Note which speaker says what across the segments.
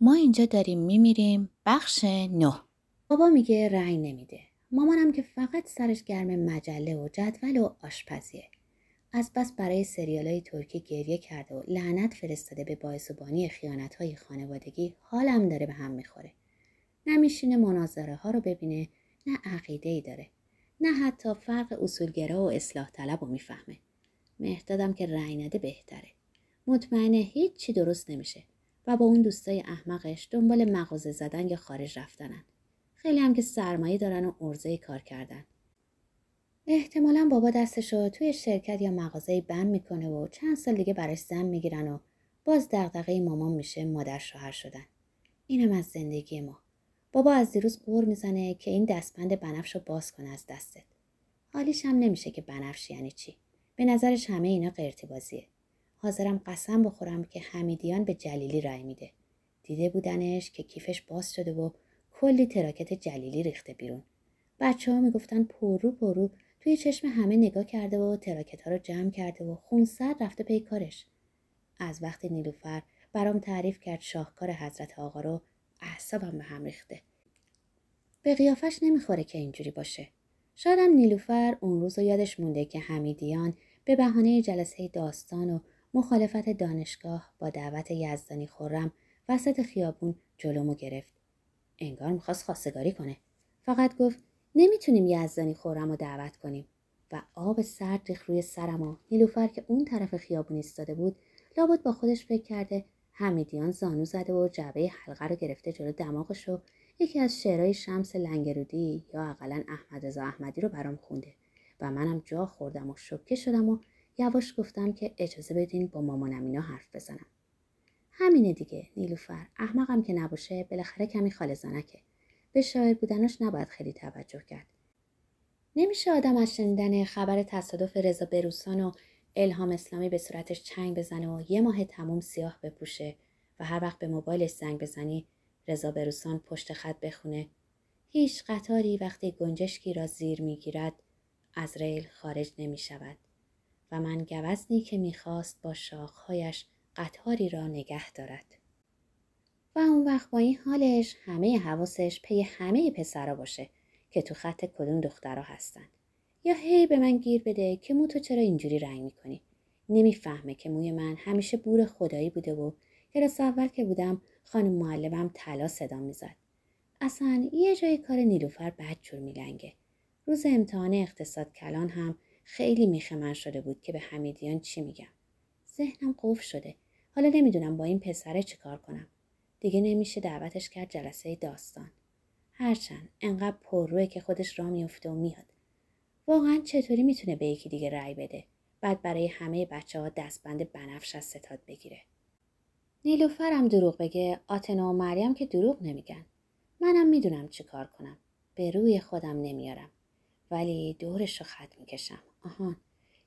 Speaker 1: ما اینجا داریم میمیریم. بخش نه.
Speaker 2: بابا میگه رأی نمیده. مامانم که فقط سرش گرم مجله و جدول و آشپزیه. از بس برای سریال های ترکی گریه کرده و لعنت فرستاده به باعث و بانی خیانت های خانوادگی حالم داره به هم می‌خوره. نه میشینه مناظره ها رو ببینه نه عقیده ای داره. نه حتی فرق اصولگرا و اصلاح طلب رو می‌فهمه. مهدادم که رأی نده بهتره. مطمئنه هیچی درست نمیشه. و با اون دوستای احمقش دنبال مغازه زدن یا خارج رفتنن. خیلی هم که سرمایه دارن و ارزه کار کردن. احتمالا بابا دستش رو توی شرکت یا مغازه بند می‌کنه و چند سال دیگه براش زن می‌گیرن و باز دغدغه مامان میشه مادر شوهر شدن. اینم از زندگی ما. بابا از دیروز قور می‌زنه که این دستبند بنفش رو باز کنه از دستت. حالیش هم نمیشه که بنفش یعنی چی؟ به نظرش همه اینا قرتی بازیه حاضرم قسم بخورم که حمیدیان به جلیلی رای میده. دیده بودنش که کیفش باز شده و کلی تراکت جلیلی ریخته بیرون. بچه ها می‌گفتن پررو پررو توی چشم همه نگاه کرده و تراکت ها رو جمع کرده و خونسرد رفته پی کارش. از وقتی نیلوفر برام تعریف کرد شاهکار حضرت آقا رو اعصابم به هم ریخته. به قیافش نمی‌خوره که اینجوری باشه. شایدم نیلوفر اون روز یادش مونده که حمیدیان به بهانه جلسه داستان و مخالفت دانشگاه با دعوت یزدانی خورم وسط خیابون جلومو گرفت. انگار می‌خواست خواستگاری کنه. فقط گفت نمی‌تونیم یزدانی خورم رو دعوت کنیم. و آب سرد ریخ روی سرم و نیلوفر که اون طرف خیابون ایستاده بود لابد با خودش فکر کرده حمیدیان زانو زده و جعبه حلقه رو گرفته جلو دماغش و یکی از شعرهای شمس لنگرودی یا اقلا احمد رضا احمدی رو برام خونده. و منم جا خوردم و شوکه شدم و یواش گفتم که اجازه بدین با مامانم اینا حرف بزنم. همینه دیگه نیلوفر. احمقم که نباشه بالاخره کمی خاله زنکه به شاعر بودنش نباید خیلی توجه کرد. نمیشه آدم از شنیدن خبر تصادف رضا بروسان و الهام اسلامی به صورتش چنگ بزنه و یه ماه تموم سیاه بپوشه و هر وقت به موبایلش زنگ بزنی رضا بروسان پشت خط بخونه. هیچ قطاری وقتی گنجشکی را زیر می‌گیرد از ریل خارج نمی شود و من گوزنی که می‌خواست با شاخهایش قطاری را نگه دارد. و اون وقت با این حالش همه حواسش پی همه پسرا باشه که تو خط کدوم دخترها هستن. یا هی به من گیر بده که مو تو چرا اینجوری رنگ می‌کنی؟ نمی‌فهمه که موی من همیشه بور خدایی بوده و کلاس اول که بودم خانم معلمم طلا صدا می‌زد. اصلا یه جای کار نیلوفر بد جور میلنگه. روز امتحان اقتصاد کلان هم خیلی میخه من شده بود که به حمیدیان چی میگم. ذهنم قفل شده. حالا نمی‌دونم با این پسره چیکار کنم. دیگه نمیشه دعوتش کرد جلسه داستان. هرچند انقدر پرروه که خودش را میفته و میاد. واقعا چطوری می‌تونه به یکی دیگه رأی بده؟ بعد برای همه بچه ها دستبند بنفش از ستاد بگیره. نیلوفرم دروغ بگه آتنا و مریم که دروغ نمیگن. منم می‌دونم چی کار کنم. به روی خودم نمیارم. ولی دورش رو خط می‌کشم. آهان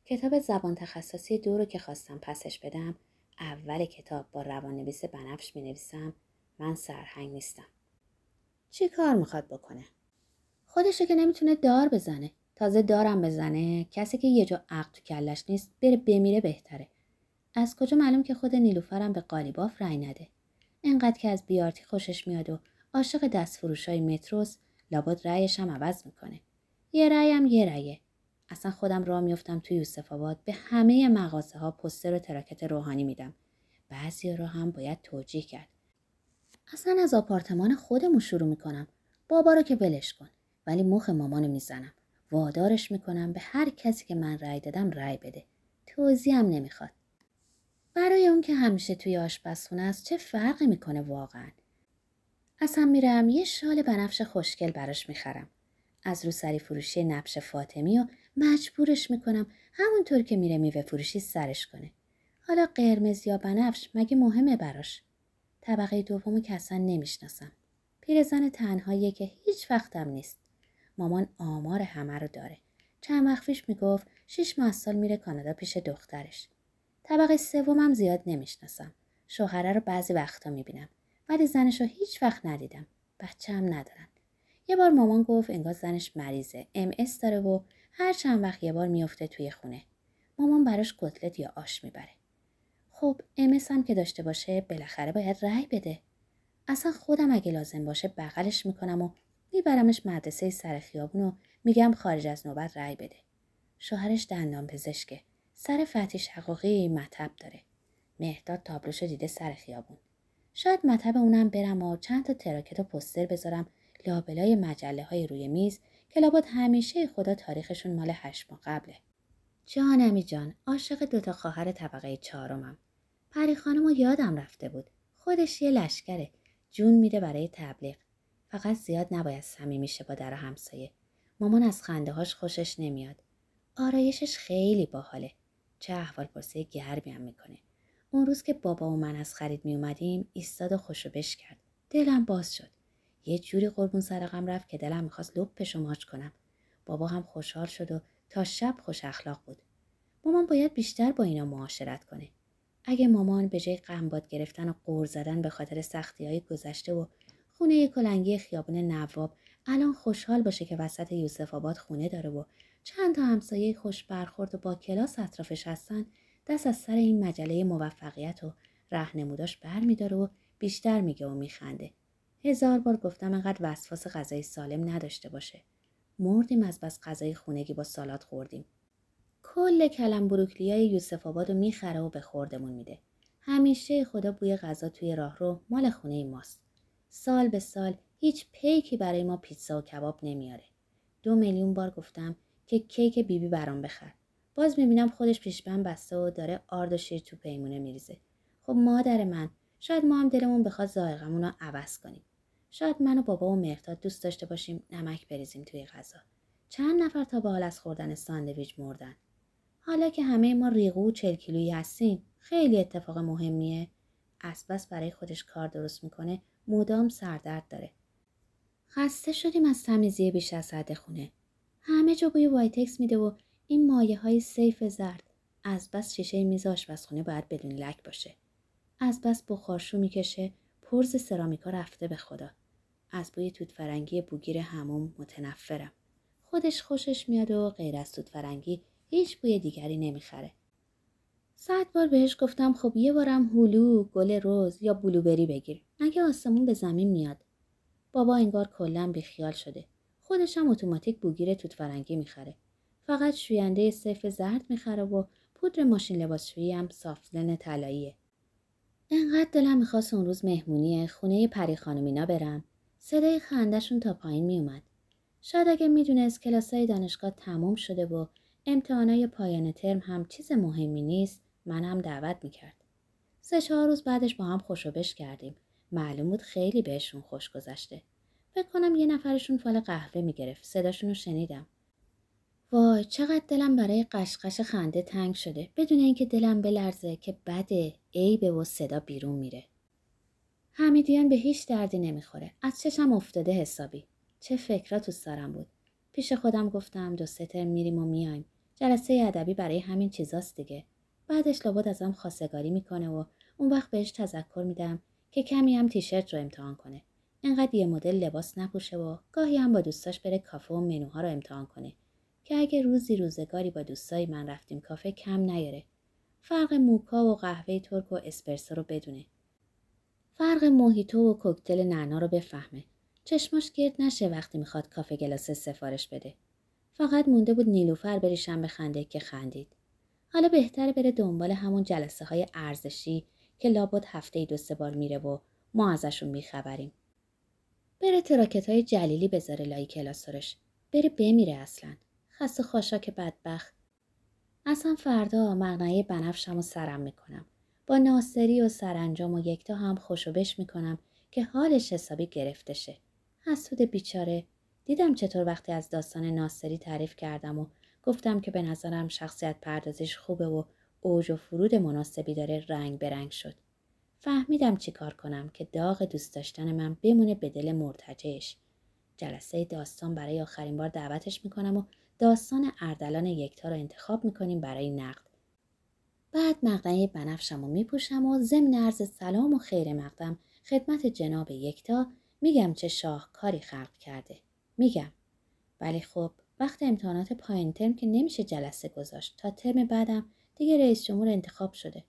Speaker 2: کتاب زبان تخصصی دو رو که خواستم پسش بدم اول کتاب با روان نویس بنفش می نویسم من سرهنگ نیستم. چی کار می‌خواد بکنه؟ خودشو که نمی‌تونه دار بزنه. تازه دارم بزنه کسی که یه جا عقل تو کلش نیست بره بمیره بهتره. از کجا معلوم که خود نیلوفرم به قالیباف رای نده. انقدر که از بیارتی خوشش میاد و عاشق دست های متروس لابد رأیش هم عوض می‌کنه. یه رأیم یه رأیه. اصلا خودم را میفتم توی یوسف آباد به همه مغازه ها پستر و تراکت روحانی میدم. بعضی رو هم باید توجیه کرد. اصلا از آپارتمان خودمون شروع می‌کنم. بابا رو که ولش کن. ولی مخ مامانو می‌زنم. وادارش می‌کنم به هر کسی که من رأی دادم رأی بده. توضیح هم نمی‌خواد. برای اون که همیشه توی آشپزخونه است چه فرقی می‌کنه واقعا؟ اصلا میرم یه شال بنفش خوشگل براش می‌خرم. از رو سری فروشی نبش فاطمی و مجبورش می‌کنم همونطور که میره میوه فروشی سرش کنه. حالا قرمز یا بنفش مگه مهمه براش؟ طبقه دومو که اصلا نمی‌شناسم. پیرزن تنهاییه که هیچ وقتم نیست. مامان آمار همه رو داره. چند وقت پیش می‌گفت شیش ماه سال میره کانادا پیش دخترش. طبقه سومم زیاد نمی‌شناسم. شوهره رو بعضی وقتا می‌بینم. ولی زنش هیچ وقت ندیدم. بچه هم ندارن. یه بار مامان گفت انگار زنش مریضه. ام داره و هر چند وقت یه بار میفته توی خونه. مامان براش کتلت یا آش می‌بره. خب امس هم که داشته باشه بالاخره باید رأی بده. اصلا خودم اگه لازم باشه بغلش می‌کنم و میبرمش مدرسه سر خیابون و میگم خارج از نوبت رأی بده. شوهرش دندان پزشکه. سر فتیش شقاقی مطب داره. مهداد تابلوشو دیده سر خیابون. شاید مطب اونم برم و چند تا تراکت و پستر بذارم لابلای مجله های روی میز که لابد همیشه خدا تاریخشون مال هشت ماه قبله. جانمی جان عاشق دوتا خواهر طبقه چهارمم. پری خانم یادم رفته بود. خودش یه لشکره. جون میده برای تبلیغ. فقط زیاد نباید صمیمی شه با در همسایه. مامان از خنده هاش خوشش نمیاد. آرایشش خیلی باحاله. چه احوال پرسه گرمی هم می‌کنه. اون روز که بابا و من از خرید می اومدیم ایستاد و خوشو بش کرد. دلم باز شد. یه جوری قربون سرقم رفت که دلم می‌خواست لپش ماچ کنم. بابا هم خوشحال شد و تا شب خوش اخلاق بود. مامان باید بیشتر با اینا معاشرت کنه. اگه مامان به جای قنباد گرفتن و قور زدن به خاطر سختی های گذشته و خونه کلنگی خیابون نواب الان خوشحال باشه که وسط یوسف آباد خونه داره و چند تا همسایه خوش برخورد و با کلاس اطرافش هستن دست از سر این مجله موفقیت و رهنموداش بر میداره و بیشتر میگه و میخنده. هزار بار گفتم انقدر وسواس غذای سالم نداشته باشه. مردیم از بس غذای خونگی با سالات خوردیم. کل کلم بروکلیای یوسف آباد رو می‌خره و به خوردمون میده. همیشه خدا بوی غذا توی راه رو مال خونه ماست. سال به سال هیچ پیکی برای ما پیتزا و کباب نمیاره. دو میلیون بار گفتم که کیک بیبی برام بخر. باز می‌بینم خودش پیشبند بسته و داره آرد و شیر تو پیمونه میریزه. خب مادر من شاید ما هم دلمون بخواد ذائقمون رو عوض کنیم. شاید من و بابا و مهرداد دوست داشته باشیم نمک بریزیم توی غذا. چند نفر تا به حال از خوردن ساندویچ مردن. حالا که همه ما ریغو و چل کیلویی هستیم خیلی اتفاق مهمیه. اسبس برای خودش کار درست می‌کنه مدام سردرد داره. خسته شدیم از تمیزی بیش از حد خونه. همه جا بوی وایتکس میده و این مایع های سیف زرد از بس شیشه میز آشپزخونه باید بدون لک باشه. از بس بخارشور می‌کشه پرز سرامیکا رفته به خدا. از بوی توت فرنگی بوگیر حموم متنفرم. خودش خوشش میاد و غیر از توت فرنگی هیچ بوی دیگری نمی‌خره. صد بار بهش گفتم خب یه بارم هلو، گل رز یا blueberry بگیر. مگه آسمون به زمین میاد. بابا انگار کلا بیخیال شده. خودش هم اتوماتیک بوگیر توت فرنگی می‌خره. فقط شوینده صرف زرد می‌خره و پودر ماشین لباسشویی هم سافتلن طلاییه. انقدر دلم می‌خواست اون روز مهمونی خونه پری خانمینا برم. صدای خندهشون تا پایین میومد. شاید اگه می‌دونست کلاسای دانشگاه تموم شده و امتحانای پایان ترم هم چیز مهمی نیست من هم دعوت می‌کرد. سه چهار روز بعدش با هم خوشوبش کردیم. معلوم بود خیلی بهشون خوش گذشته. فکر کنم یه نفرشون فال قهوه می‌گرفت. صداشون رو شنیدم. وای چقدر دلم برای قشقش خنده تنگ شده بدون اینکه دلم بلرزه که بده عیبه و صدا بیرون میره. حمیدیان به هیچ دردی نمی‌خوره. از چشم افتاده حسابی. چه فکرا تو سرم بود. پیش خودم گفتم دو سه ترم میریم و میایم. جلسه ادبی برای همین چیزاست دیگه. بعدش لابد ازم خواستگاری می‌کنه و اون وقت بهش تذکر میدم که کمی هم تیشرت رو امتحان کنه. انقدر یه مدل لباس نپوشه و گاهی هم با دوستاش بره کافه و منوها رو امتحان کنه که اگه روزی روزگاری با دوستای من رفتیم کافه کم نیاره. فرق موکا و قهوه ترک و اسپرسو رو بدونه. فرق موهیتو و کوکتل نعنا رو بفهمه. چشماش گرد نشه وقتی می‌خواد کافه گلاس سفارش بده. فقط مونده بود نیلوفر بریشم بخنده که خندید. حالا بهتره بره دنبال همون جلسه های ارزشی که لابد هفته ای دو سه بار میره و ما ازشون میخبریم. بره تراکت های جلیلی بذاره لای کلاسورش. بره بمیره اصلا. خسته خاشاک بدبخت. اصلا فردا مغنعه بنفشم و سرم می‌کنم. ناصری و سرانجام و یکتا هم خوشوبش می‌کنم که حالش حسابی گرفته شه. حسود بیچاره دیدم چطور وقتی از داستان ناصری تعریف کردم و گفتم که به نظرم شخصیت پردازش خوبه و اوج و فرود مناسبی داره رنگ به رنگ شد. فهمیدم چی کار کنم که داغ دوست داشتن من بمونه به دل مرتجهش. جلسه داستان برای آخرین بار دعوتش می‌کنم و داستان اردلان یکتا رو انتخاب می‌کنیم برای نقد. بعد مقنعه بنفشم و میپوشم و ضمن عرض سلام و خیر مقدم خدمت جناب یکتا میگم چه شاهکاری خلق کرده. میگم. ولی خب وقت امتحانات پایین ترم که نمیشه جلسه گذاشت. تا ترم بعدم دیگه رئیس جمهور انتخاب شده.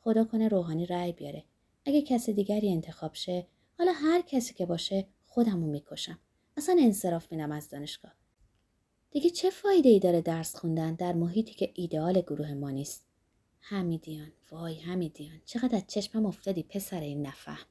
Speaker 2: خدا کنه روحانی رأی بیاره. اگه کسی دیگری انتخاب شه حالا هر کسی که باشه خودمو می‌کشم. اصلا انصراف میدم از دانشگاه. دیگه چه فایده ای داره درس خوندن در محیطی که ایدئال گروه ما نیست؟ حمیدیان وای حمیدیان چقدر از چشمم افتادی پسر این نفهم.